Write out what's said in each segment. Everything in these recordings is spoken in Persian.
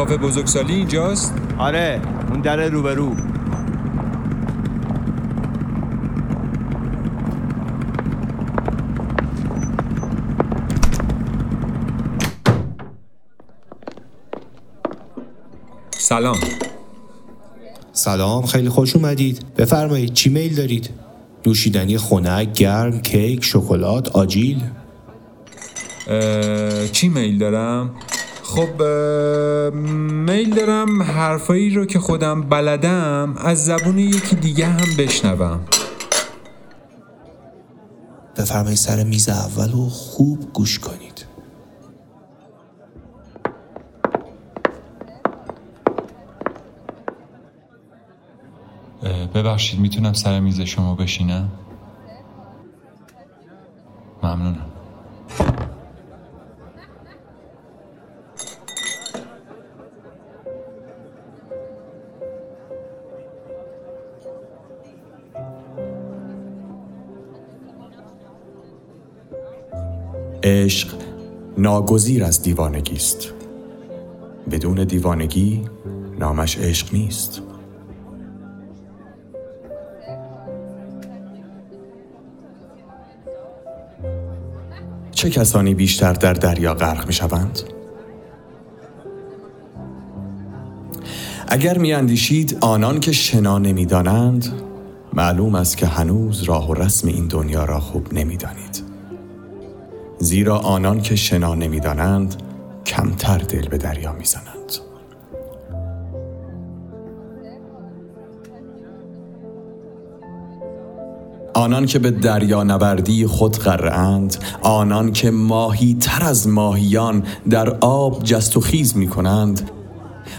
کافه بزرگسالی اینجاست؟ آره اون در روبرو. سلام. سلام خیلی خوش اومدید. بفرمایید چی میل دارید؟ نوشیدنی خنک گرم کیک شکلات آجیل؟ اه، چی میل دارم؟ خب میل دارم حرفایی رو که خودم بلدم از زبون یکی دیگه هم بشنوم. بفرمایید سر میز اول و خوب گوش کنید. ببخشید می‌تونم سر میز شما بشینم؟ ممنونم. عشق ناگزیر از دیوانگی است بدون دیوانگی نامش عشق نیست چه کسانی بیشتر در دریا غرق می شوند؟ اگر می اندیشید آنان که شنا نمی دانند معلوم است که هنوز راه و رسم این دنیا را خوب نمی دانید. زیرا آنان که شنا نمی دانند کمتر دل به دریا می زنند. آنان که به دریا نوردی خود غرقند آنان که ماهی تر از ماهیان در آب جست و خیز می کنند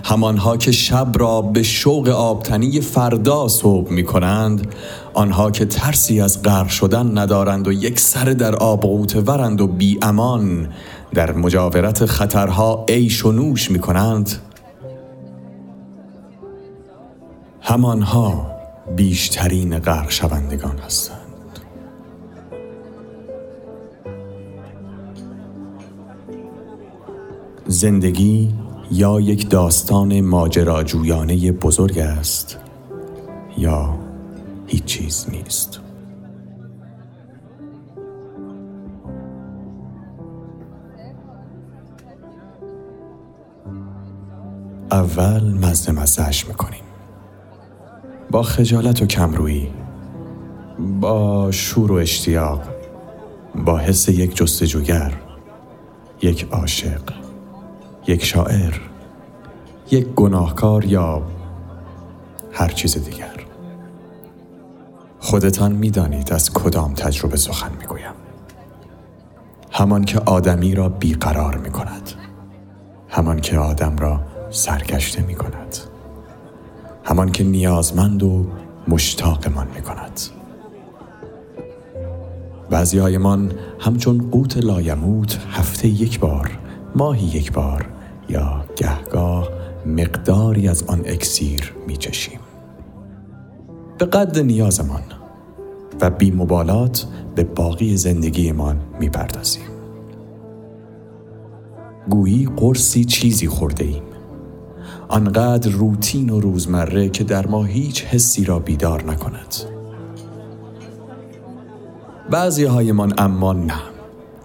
همانها که شب را به شوق آبتنی فردا صبح می کنند آنها که ترسی از غرق شدن ندارند و یک سر در آب ورند و بی امان در مجاورت خطرها عیش و نوش می کنند. همانها بیشترین غرق شوندگان هستند. زندگی یا یک داستان ماجراجویانه بزرگ است یا هیچ چیز نیست. اول مزه مزهش می‌کنیم. با خجالت و کمرویی با شور و اشتیاق با حس یک جستجوگر یک عاشق. یک شاعر یک گناهکار یا هر چیز دیگر. خودتان می‌دانید از کدام تجربه سخن می‌گویم. همان که آدمی را بیقرار می کند همان که آدم را سرگشته می کند همان که نیازمند و مشتاقمان می کند بعضی همچون قوت لایموت هفته یک بار ماهی یک بار یا گهگاه مقداری از آن اکسیر می چشیم به قد نیازمان و بی مبالات به باقی زندگیمان می پردازیم گویی قرصی چیزی خورده ایم آنقدر روتین و روزمره که در ما هیچ حسی را بیدار نکند. بعضی هایمان اما نه.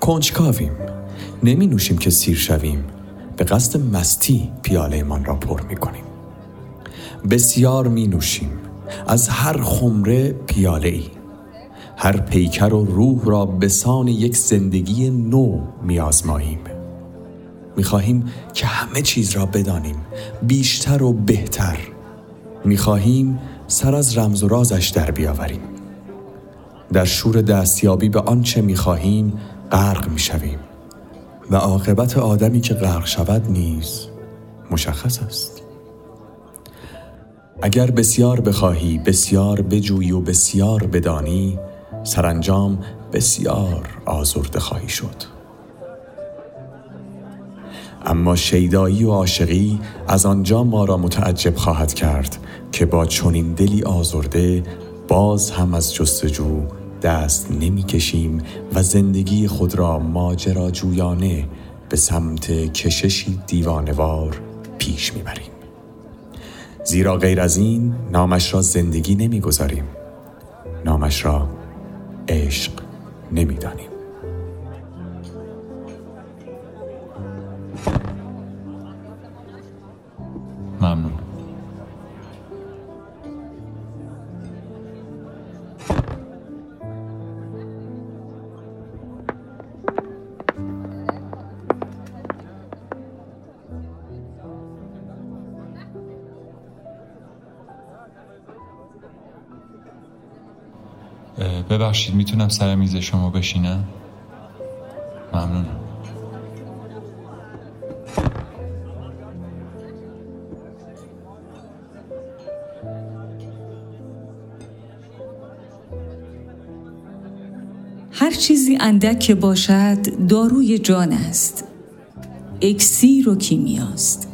کنجکاویم. نمی نوشیم که سیر شویم. به قصد مستی پیاله من را پر می کنیم بسیار می نوشیم از هر خمره پیاله ای هر پیکر و روح را به سان یک زندگی نو می آزماییم می خواهیم که همه چیز را بدانیم. بیشتر و بهتر. می خواهیم سر از رمز و رازش در بیاوریم. در شور دستیابی به آنچه می خواهیم غرق می شویم و عاقبت آدمی که غرق شود نیز مشخص است. اگر بسیار بخواهی بسیار بجویی و بسیار بدانی سرانجام بسیار آزرده خواهی شد. اما شیدایی و عاشقی از آنجا ما را متعجب خواهد کرد که با چنین دلی آزرده باز هم از جستجو دست نمی کشیم و زندگی خود را ماجراجویانه به سمت کششی دیوانوار پیش می‌بریم. زیرا غیر از این نامش را زندگی نمی‌گذاریم. نامش را عشق نمی‌دانیم. ببخشید می‌تونم سر میز شما بشینم؟ ممنونم. هر چیزی اندک که باشد داروی جان است. اکسیر و کیمیاست.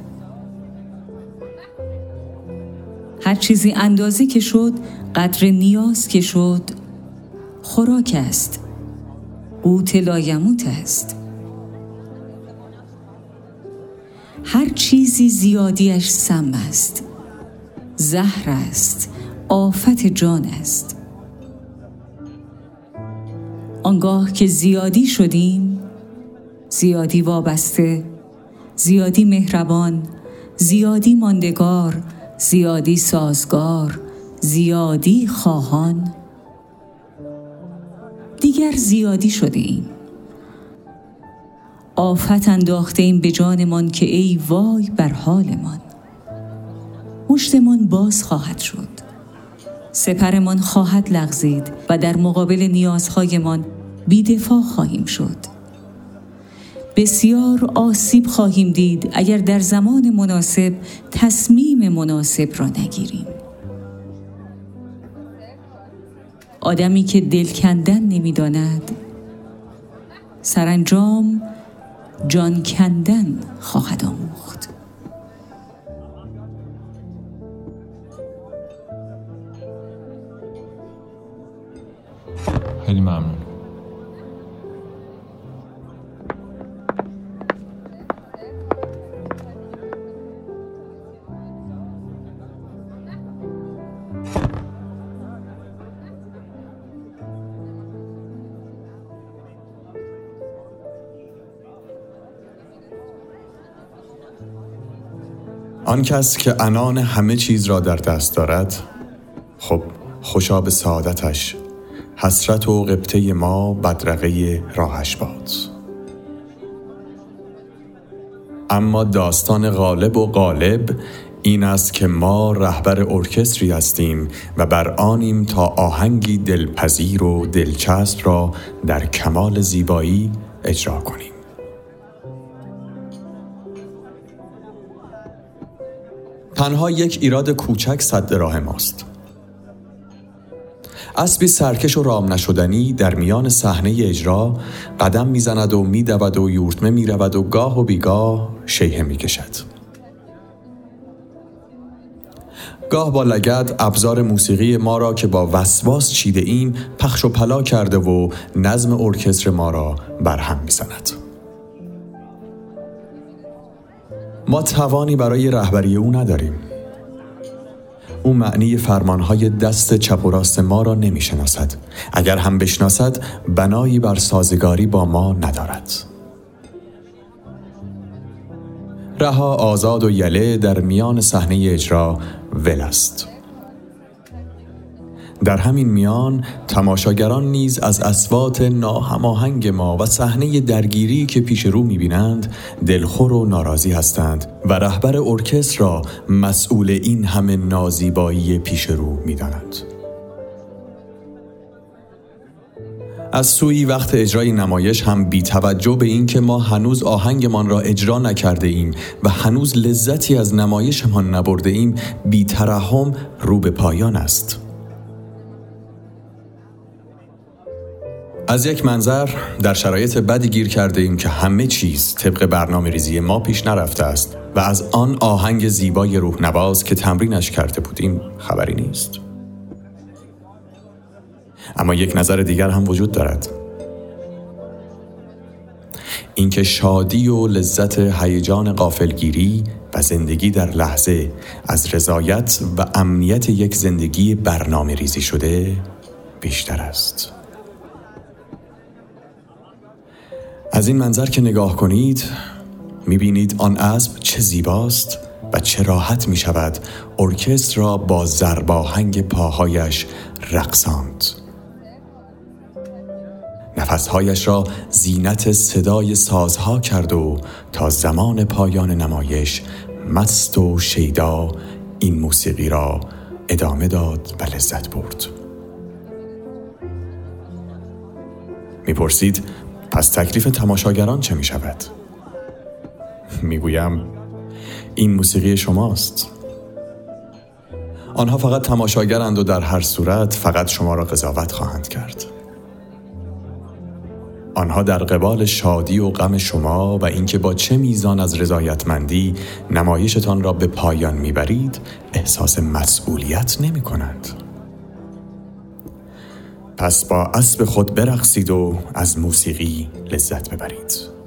هر چیزی اندازه که شد قدر نیاز که شد خوراک است. قوت لایموت است. هر چیزی زیادیش سم است. زهر است. آفت جان است. آنگاه که زیادی شدیم زیادی وابسته زیادی مهربان زیادی ماندگار زیادی سازگار زیادی خواهان دیگر زیادی شده ایم. آفت انداخته ایم به جانمان که ای وای بر حالمان. مشتمان باز خواهد شد. سپرمان خواهد لغزید و در مقابل نیازهایمان بیدفاع خواهیم شد. بسیار آسیب خواهیم دید اگر در زمان مناسب تصمیم مناسب را نگیریم. آدمی که دل کندن نمی‌داند. سرانجام جان کندن خواهد آموخت. خیلی ممنون. آن کس که انان همه چیز را در دست دارد خب خوشا به سعادتش حسرت و قبطه ما بدرقه راهش باد. اما داستان غالب و غالب این است که ما رهبر ارکستری هستیم و بر آنیم تا آهنگی دلپذیر و دلچسب را در کمال زیبایی اجرا کنیم. تنها یک ایراد کوچک صد راه ماست. اسبی سرکش و رام نشدنی در میان صحنه اجرا قدم می‌زند و میدود و یورتمه می‌رود و گاه و بیگاه شیهه می‌کشد. گاه با لگد ابزار موسیقی ما را که با وسواس چیده ایم پخش و پلا کرده و نظم ارکستر ما را برهم می‌زند. ما توانی برای رهبری او نداریم. او معنی فرمانهای دست چپ و راست ما را نمی شناسد. اگر هم بشناسد بنایی بر سازگاری با ما ندارد. رها آزاد و یله در میان صحنه اجرا ول است. در همین میان تماشاگران نیز از اسوات ناهماهنگ ما و صحنه درگیری که پیش رو می‌بینند دلخور و ناراضی هستند و رهبر ارکستر را مسئول این همه نازیبایی پیش رو می‌دانند. از سوی وقت اجرای نمایش هم بی توجه به اینکه ما هنوز آهنگمان را اجرا نکرده ایم و هنوز لذتی از نمایشمان نبرده ایم بی رو به پایان است. از یک منظر در شرایط بدی گیر کرده ایم که همه چیز طبق برنامه ریزی ما پیش نرفته است و از آن آهنگ زیبای روح نواز که تمرینش کرده بودیم خبری نیست. اما یک نظر دیگر هم وجود دارد. اینکه شادی و لذت هیجان قافلگیری و زندگی در لحظه از رضایت و امنیت یک زندگی برنامه ریزی شده بیشتر است. از این منظر که نگاه کنید می‌بینید آن اسب چه زیباست و چه راحت می شود ارکستر را با زرباهنگ پاهایش رقصاند. نفسهایش را زینت صدای سازها کرد و تا زمان پایان نمایش مست و شیدا این موسیقی را ادامه داد و لذت برد. می‌پرسید پس تکلیف تماشاگران چه می شود؟ می‌گویم این موسیقی شماست آنها فقط تماشاگرند و در هر صورت فقط شما را قضاوت خواهند کرد آنها در قبال شادی و غم شما و اینکه با چه میزان از رضایتمندی نمایشتان را به پایان می‌برید احساس مسئولیت نمی کنند. پس با اسب خود برقصید و از موسیقی لذت ببرید.